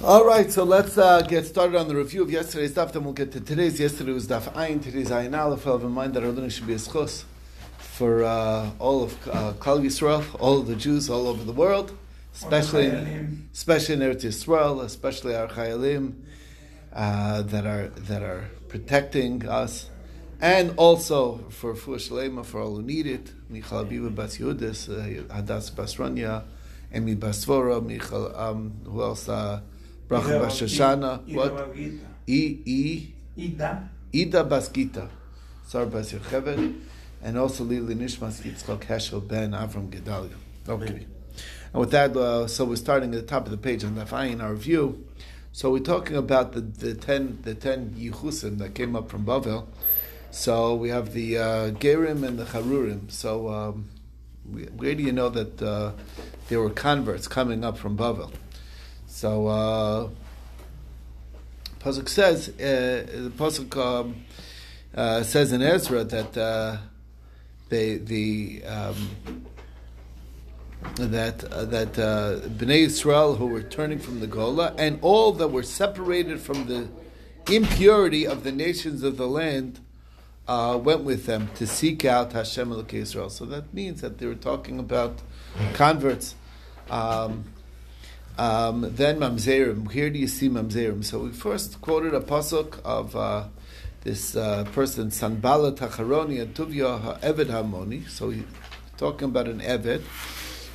All right, so let's uh, get started on the review of yesterday's daf. Then we'll get to today's. Yesterday was daf ayin. Today's ayin aleph. Have in mind that our learning should be a schos for uh, all of uh, Klal Yisrael, all of the Jews all over the world, especially especially in Eretz Yisrael, especially our chayalim uh, that are that are protecting us, and also for Lema, for all who need it. Michal Abiva Bas Yudis, uh, Hadas Basranya, Emi Basvora, Michal. Um, who else? Uh, Bracha Bas Shoshana. What? E E Ida. Ida Baskita, Sar Bas Yocheved, and also Lili Nishmas Yitzchak Heschel Ben Avram Gedalia. Okay. And with that, uh, so we're starting at the top of the page on the in our review. So we're talking about the, the ten the ten Yichusim that came up from Bavel. So we have the uh, Gerim and the Harurim. So um, where do you know that uh, there were converts coming up from Bavel? So uh, Pasuk says uh, the Pasuk um, uh, says in Ezra that uh, they the um, that uh, that uh, Bnei Israel who were turning from the Gola and all that were separated from the impurity of the nations of the land uh, went with them to seek out Hashem Elokei Israel. So that means that they were talking about converts. Um, um, then Mamzerim. Here do you see Mamzerim? So we first quoted a pasuk of uh, this uh, person Sanballat Tacharoni and Tuvia Eved Hamoni. So he's talking about an Eved.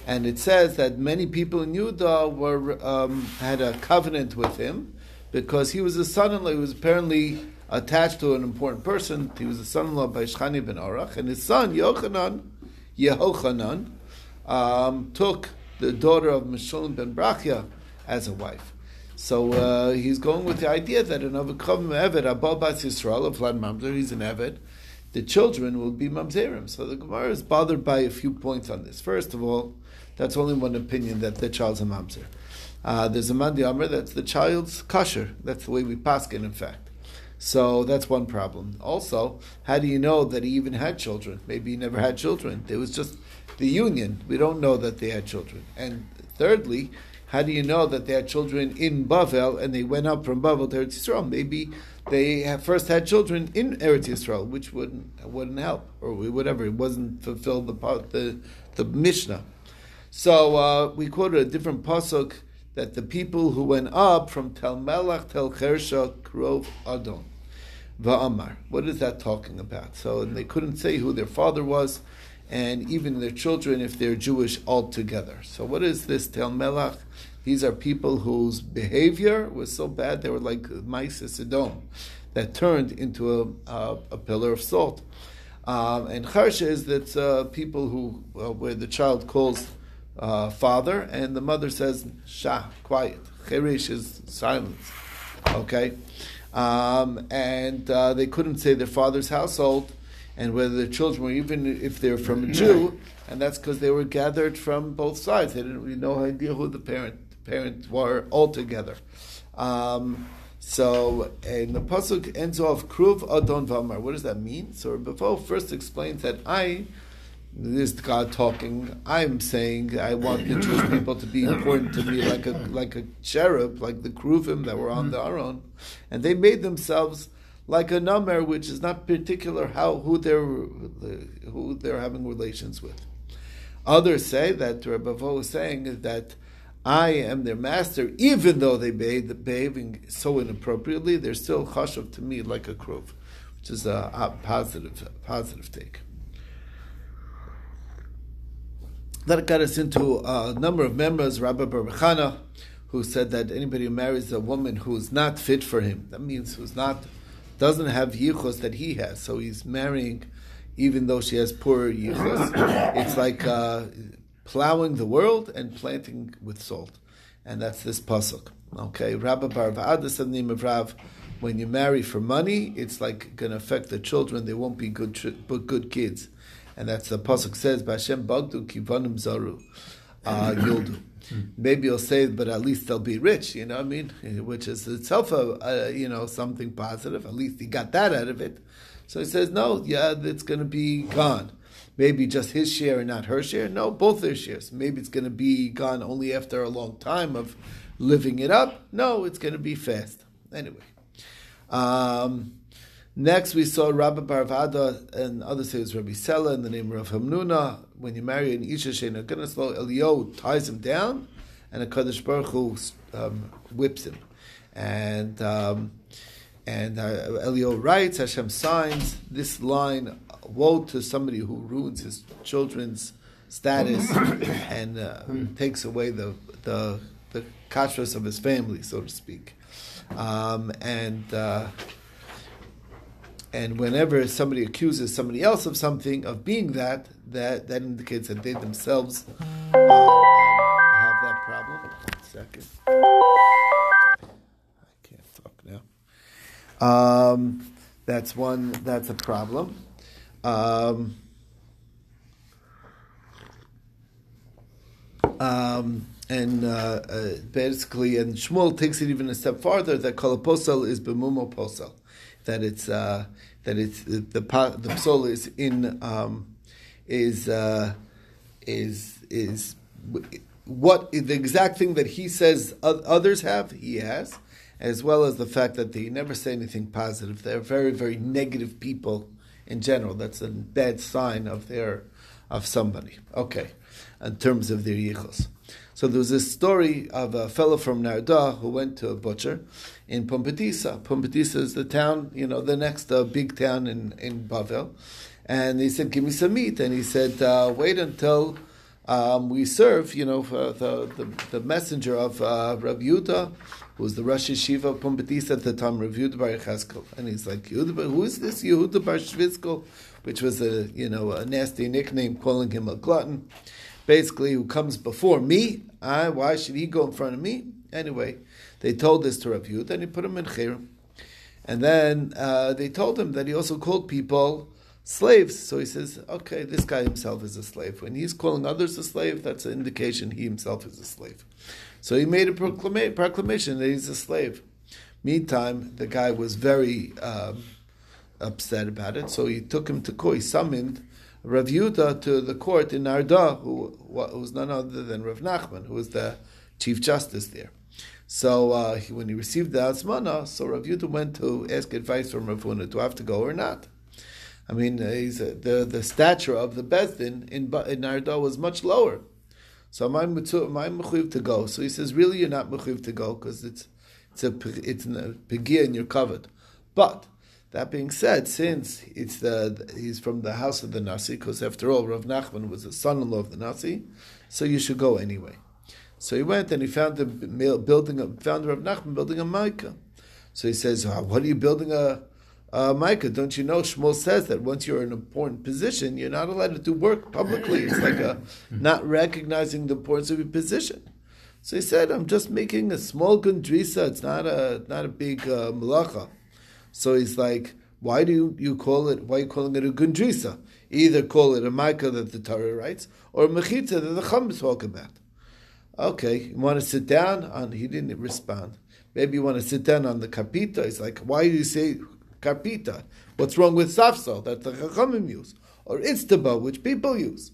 And it says that many people in Judah were um, had a covenant with him because he was a son-in-law. He was apparently attached to an important person. He was a son-in-law by Shchani ben Arach, and his son Yochanan, Yehochanan, um, took the daughter of Meshulam ben Brachia as a wife. So uh, he's going with the idea that an Avikav Eved, Abba Bas Yisrael, of Vlad Mamzer, he's an Eved, the children will be Mamzerim. So the Gemara is bothered by a few points on this. First of all, that's only one opinion that the child's a Mamzer. Uh, there's a Mandi Amr that's the child's kosher. That's the way we paskin, in fact. So that's one problem. Also, how do you know that he even had children? Maybe he never had children. It was just the union. We don't know that they had children. And thirdly, how do you know that they had children in Bavel and they went up from Bavel to Eretz Yisrael? Maybe they first had children in Eretz Yisrael, which wouldn't wouldn't help or whatever. It wasn't fulfilled the part the the Mishnah. So uh, we quoted a different pasuk that the people who went up from Tel Melach Tel Chersha Krov Adon. Va'amar. What is that talking about? So they couldn't say who their father was, and even their children if they're Jewish altogether. So what is this Tel Melach? These are people whose behavior was so bad they were like mice at Sodom that turned into a, a, a pillar of salt. Um, and Charsha is that uh, people who uh, where the child calls uh, father and the mother says Shah, quiet. Cherish is silence. Okay. Um, and uh, they couldn't say their father's household, and whether the children were even if they're from a Jew, and that's because they were gathered from both sides. They didn't really know idea who the parent the parents were altogether. Um, so, and the pasuk ends off Kruv Adon Vamar. What does that mean? So, before first explains that I this is God talking. I'm saying I want the Jewish people to be important to me, like a like a cherub, like the Kruvim that were on the Aron, and they made themselves like a number, which is not particular how who they're who they're having relations with. Others say that Rabbi is saying that I am their master, even though they behave, behaving so inappropriately, they're still chashav to me like a kruv, which is a, a positive positive take. That got us into a number of members, Rabbi Baruchana, who said that anybody who marries a woman who is not fit for him, that means who's not, doesn't have yichus that he has, so he's marrying even though she has poor yichus. it's like uh, plowing the world and planting with salt. And that's this pasuk. Okay, Rabbi Barvada said the name of Rav, when you marry for money, it's like going to affect the children. They won't be good, good kids and that's the pasuk says, "B'Hashem bagdu kivanim zaru uh, yildu." Maybe you'll say, but at least they'll be rich. You know I mean? Which is itself a, a you know something positive. At least he got that out of it. So he says, no, yeah, it's going to be gone. Maybe just his share and not her share. No, both their shares. Maybe it's going to be gone only after a long time of living it up. No, it's going to be fast. Anyway. Um, next, we saw Rabbi Barvada and others say it was Rabbi Sela in the name of Hamnuna. When you marry an Isha Shena Ganaslo, Elio ties him down, and a Kadosh Baruch Hu um, whips him. And um, and uh, Elio writes, Hashem signs this line, woe to somebody who ruins his children's status and uh, takes away the, the, the kashrus of his family, so to speak. Um, and uh, and whenever somebody accuses somebody else of something, of being that, that, that indicates that they themselves uh, have that problem. One second. I can't talk now. Um, that's one, that's a problem. Um, um, and uh, uh, basically, and Shmuel takes it even a step farther that kol posel is bemumo posel, that it's uh, that it's the the, the psol is in um, is uh, is is what the exact thing that he says others have he has, as well as the fact that they never say anything positive. They're very very negative people in general. That's a bad sign of their of somebody. Okay, in terms of their yichos. So there was this story of a fellow from Narda who went to a butcher in Pumbedisa. Pumbedisa is the town, you know, the next uh, big town in, in Bavel. And he said, give me some meat. And he said, uh, wait until um, we serve, you know, the, the, the, messenger of uh, Rav Yudah, who was the Rosh Yeshiva of Pumbedisa at the time, Rav Yehuda Bar. And he's like, who is this Yehuda Bar Shvizkel? Which was a, you know, a nasty nickname, calling him a glutton basically who comes before me. Uh, why should he go in front of me? Anyway, they told this to Rav Yud, and he put him in Chirim. And then uh, they told him that he also called people slaves. So he says, okay, this guy himself is a slave. When he's calling others a slave, that's an indication he himself is a slave. So he made a proclama- proclamation that he's a slave. Meantime, the guy was very um, upset about it, so he took him to court. He summoned Rav Yudah to the court in Narda, who was none other than Rav Nachman, who was the chief justice there. So uh, he, when he received the hazmana, so Rav Yudah went to ask advice from Rav Huna, do I have to go or not? I mean, uh, he's, uh, the, the stature of the Beis Din in, in was much lower. So am I, am I to go? So he says, really, you're not mechuv to go because it's it's a it's a pegia and you're covered. But that being said, since it's the he's from the house of the Nasi, because after all, Rav Nachman was the son-in-law of the Nasi, so you should go anyway. So he went and he found the building, a, found Rav Nachman building a Micah. So he says, oh, "What are you building a, a Micah? Don't you know Shmuel says that once you're in an important position, you're not allowed to do work publicly. It's like a not recognizing the importance of your position." So he said, "I'm just making a small gundrisa. It's not a not a big uh, malacha." So he's like, why do you call it, why are you calling it a gundrisa? Either call it a Micah that the Torah writes, or a Mechitza that the Chum talk about. Okay, you want to sit down? On He didn't respond. Maybe you want to sit down on the Kapita. He's like, why do you say Kapita? What's wrong with Safsal that the Chachamim use? Or Itztaba, which people use?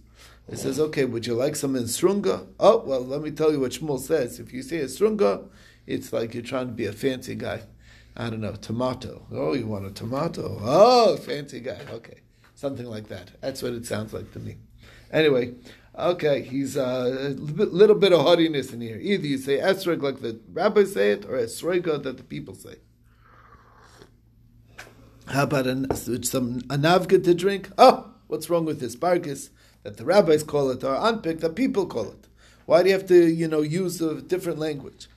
He says, okay, would you like some Esronga? Oh, well, let me tell you what Shmuel says. If you say Esronga, it's like you're trying to be a fancy guy. I don't know, tomato. Oh, you want a tomato? Oh, fancy guy. Okay. Something like that. That's what it sounds like to me. Anyway, okay, he's uh, a little bit of haughtiness in here. Either you say esrog like the rabbis say it, or esrega that the people say. How about an, some anavga to drink? Oh, what's wrong with this bargis that the rabbis call it, or anpik that people call it? Why do you have to, you know, use a different language?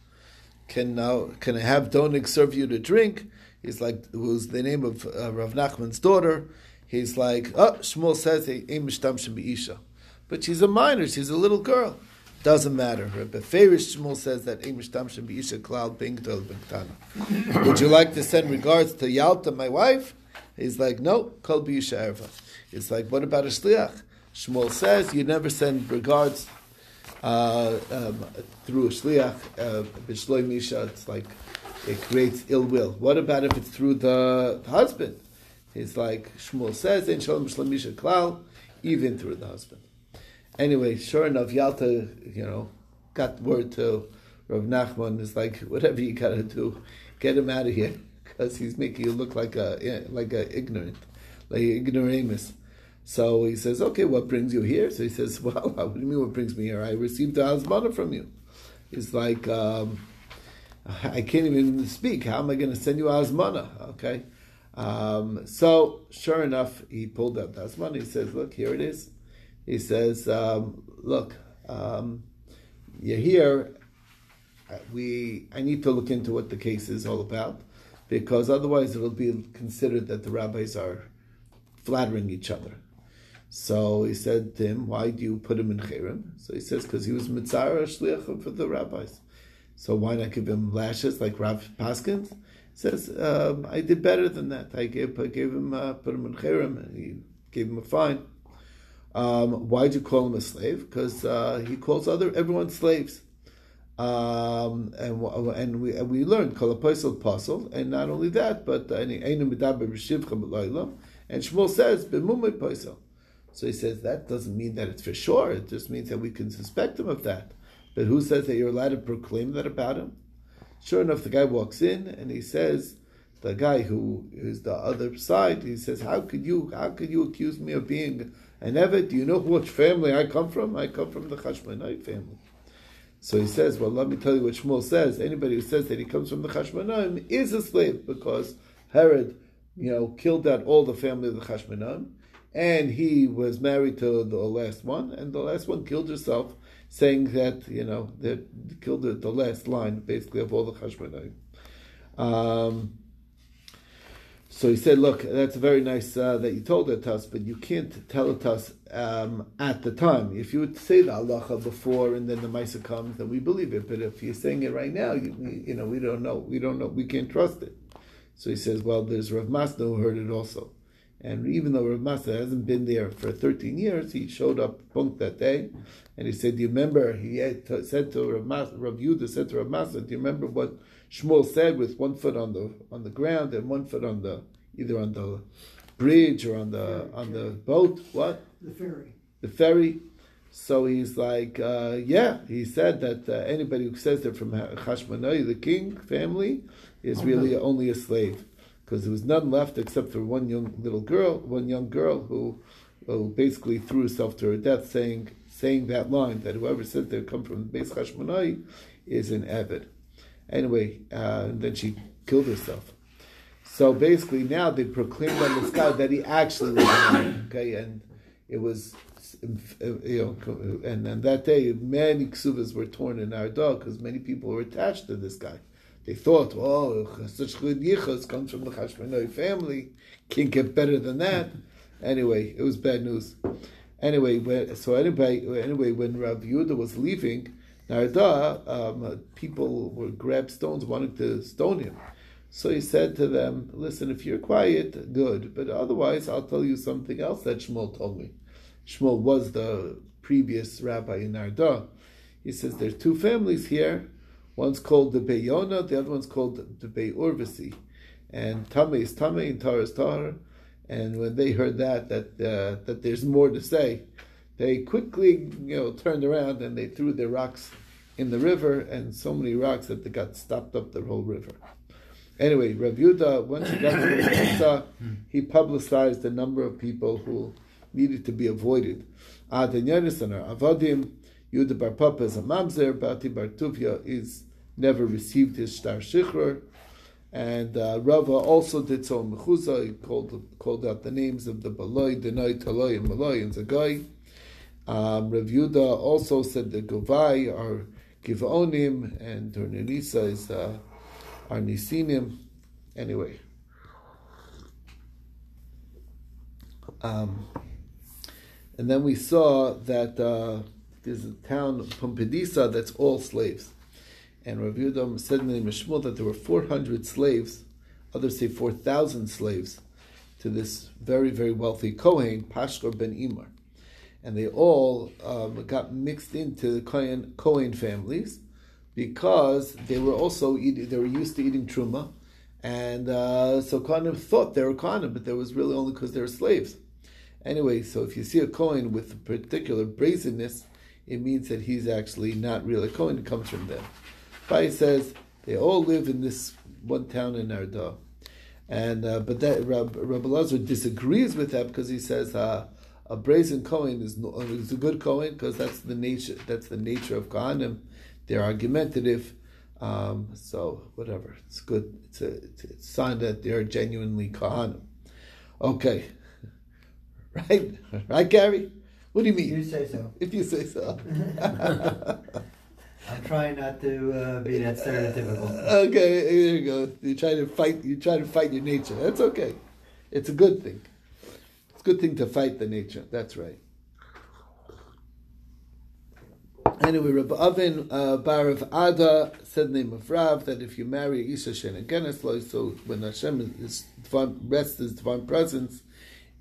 can now can have Donag serve you to drink? He's like, who's the name of uh, Rav Nachman's daughter? He's like, oh, Shmuel says, In Mishdam should be Isha. But she's a minor, she's a little girl. Doesn't matter. Rabbi Ferish Shmuel says that Invishtam should be Isha Klal Bingtol Would you like to send regards to Yalta, my wife? He's like, no, Kol B'Isha Erva. He's like, what about a Shliach? Shmuel says, you never send regards uh, um, through a shliach, uh, misha, it's like it creates ill will. What about if it's through the, the husband? It's like Shmuel says, in shalom misha klal, even through the husband. Anyway, sure enough, Yalta, you know, got word to Rav Nachman is like, whatever you gotta do, get him out of here, because he's making you look like a like a ignorant, like ignoramus. So he says, okay, what brings you here? So he says, well, what do you mean what brings me here? I received the hazmana from you. It's like, um, I can't even speak. How am I going to send you a hazmana? Okay. Um, so sure enough, he pulled out the hazmana. He says, look, here it is. He says, um, look, um, you're here. We, I need to look into what the case is all about because otherwise it'll be considered that the rabbis are flattering each other. So he said to him, "Why do you put him in cherem?" So he says, "Because he was mitzara shliach for the rabbis. So why not give him lashes like Rav Paskins?" Says, um, "I did better than that. I gave, I gave him, uh, put him in cherem, and he gave him a fine." Um, why do you call him a slave? Because uh, he calls other everyone slaves. Um, and and we and we learned kol apostle and not only that, but uh, and Shmuel says b'mumay posel. So he says that doesn't mean that it's for sure. It just means that we can suspect him of that. But who says that you're allowed to proclaim that about him? Sure enough, the guy walks in and he says, the guy who is the other side, he says, "How could you? How could you accuse me of being an Evet? Do you know which family I come from? I come from the Chashmonite family." So he says, "Well, let me tell you what Shmuel says. Anybody who says that he comes from the Chashmonaim is a slave because Herod, you know, killed out all the family of the Chashmonaim." And he was married to the last one, and the last one killed herself, saying that you know that killed the, last line basically of all the Chashmonaim. Um, so he said, "Look, that's very nice uh, that you told it to us, but you can't tell it to us um, at the time. If you would say the halacha before and then the Maisa comes, then we believe it. But if you're saying it right now, you, you know, we don't know. We don't know. We can't trust it." So he says, "Well, there's Rav Masna who heard it also." And even though Rav Masna hasn't been there for 13 years, he showed up punk that day, and he said, "Do you remember?" He to, said to Rav, Mas, Rav Yudah said to Rav Masna, "Do you remember what Shmuel said with one foot on the on the ground and one foot on the either on the bridge or on the ferry, on the boat? What the ferry? The ferry." So he's like, uh, yeah, he said that uh, anybody who says they're from Hashmonai, the king family, is really only a slave because there was none left except for one young little girl, one young girl who, who basically threw herself to her death, saying saying that line that whoever says they come from the Beis Hashmonai is an avid. Anyway, uh, then she killed herself. So basically, now they proclaimed on the sky that he actually was an Okay, and it was you know, and, and that day many ksuvas were torn in our dog because many people were attached to this guy. They thought, well, such good yichus comes from the Chashmonai family. Can't get better than that. Anyway, it was bad news. Anyway, so anyway, anyway, when Rav Yehuda was leaving Narda, um, people were grabbed stones wanting to stone him. So he said to them, "Listen, if you're quiet, good. But otherwise, I'll tell you something else that Shmuel told me. Shmuel was the previous rabbi in Narda. He says there's two families here." One's called the Beyona, the other one's called the Bey Urvasi. And Tame is Tame and Tar is Tar. And when they heard that, that, uh, that there's more to say, they quickly, you know, turned around and they threw their rocks in the river, and so many rocks that they got stopped up the whole river. Anyway, Rav Yuda, once he got to the Pizza, he publicized a number of people who needed to be avoided. Ad and Avadim, Yudah Bar Papa is a mamzer, Bati Bar Tuvia is never received his star shikhr, and uh, Rava also did so in Mechuza. He called called out the names of the Baloi, Denoi, Taloi, and Maloi and Zagai. Um, Rav Yudah also said the Govai are Givaonim, and Turnelisa is uh, are. Anyway. Um, and then we saw that uh, there's a town, Pumbedisa, that's all slaves. And Rav Yudam said in the Mishmul that there were 400 slaves, others say 4,000 slaves, to this very, very wealthy Kohen, Pashkor ben Imar. And they all um, got mixed into the Kohen, Kohen families because they were also they were used to eating truma. And uh, so Kohanim thought they were Kohanim, but there was really only because they were slaves. Anyway, so if you see a Kohen with a particular brazenness, it means that he's actually not really a Kohen, it comes from them. Bai says they all live in this one town in Arda. And uh, but that Rabbi, Lazar disagrees with that because he says uh, a brazen Kohen is, no, is a good Kohen because that's the nature that's the nature of Kohanim. They're argumentative. Um, so whatever, it's good. It's a, it's a sign that they're genuinely Kohanim. Okay, right, right, Gary. What do you mean? You say so. If you say so. I'm trying not to uh, be that stereotypical. Okay, there you go. You try to fight. You try to fight your nature. That's okay. It's a good thing. It's a good thing to fight the nature. That's right. Anyway, Rabbi Avin uh, Bar of Ada said the name of Rav that if you marry Isha Shen again, so when Hashem is divine, rests His divine presence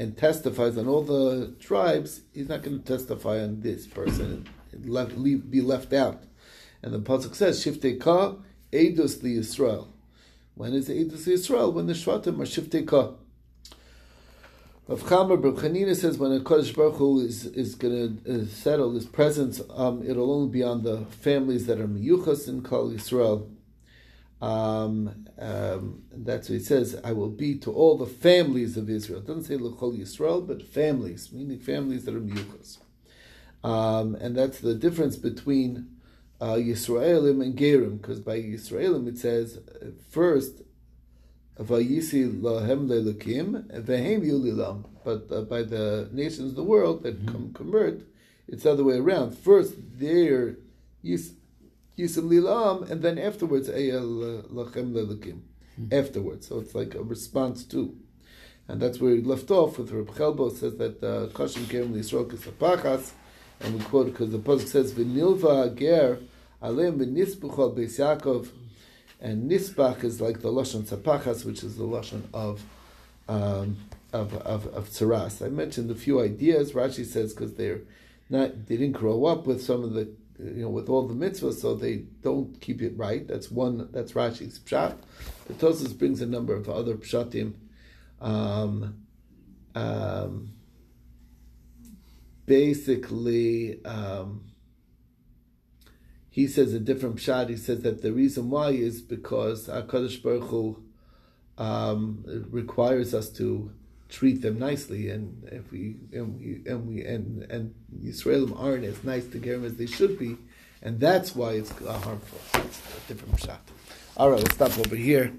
and testifies on all the tribes, He's not going to testify on this person and left, leave, be left out. And the pasuk says, "Shiftei ka edus li Yisrael." When is edus li Yisrael? When the shvatim are shiftei ka. Rav Chamer Rav Chanina says when a Kodesh Baruch Hu is is going to uh, settle His presence, um, it'll only be on the families that are miyuchas in Kol Yisrael. Um, um, that's what he says. I will be to all the families of Israel. It doesn't say L'chol Yisrael, but families, meaning families that are miyuchas. Um, and that's the difference between uh, Yisraelim and Gerim, because by Yisraelim it says first Vayisi lahem lelukim vehem yulilam, but uh, by the nations of the world that mm-hmm. come convert, it's the other way around. First they're yis, yisim lilam, and then afterwards eyel lachem lelukim. Mm-hmm. Afterwards, so it's like a response to. And that's where he left off with Reb Chelbo says that Kashim Kerem Yisrael Kisapachas, and we quote because the pasuk says V'nilva Ger Alem v'nispuchol beis Yaakov, and nisbach is like the lashon tzapachas, which is the lashon of um, of of, of tzaras. I mentioned a few ideas. Rashi says because they're not they didn't grow up with some of the you know with all the mitzvahs, so they don't keep it right. That's one. That's Rashi's pshat. The Tosfos brings a number of other pshatim. Um, um, basically. Um, he says a different pshat. He says that the reason why is because Hakadosh Baruch Hu um, requires us to treat them nicely, and if we and we and we and and Yisraelim aren't as nice to Gerim as they should be, and that's why it's uh, harmful. It's a different shot. All right, let's stop over here.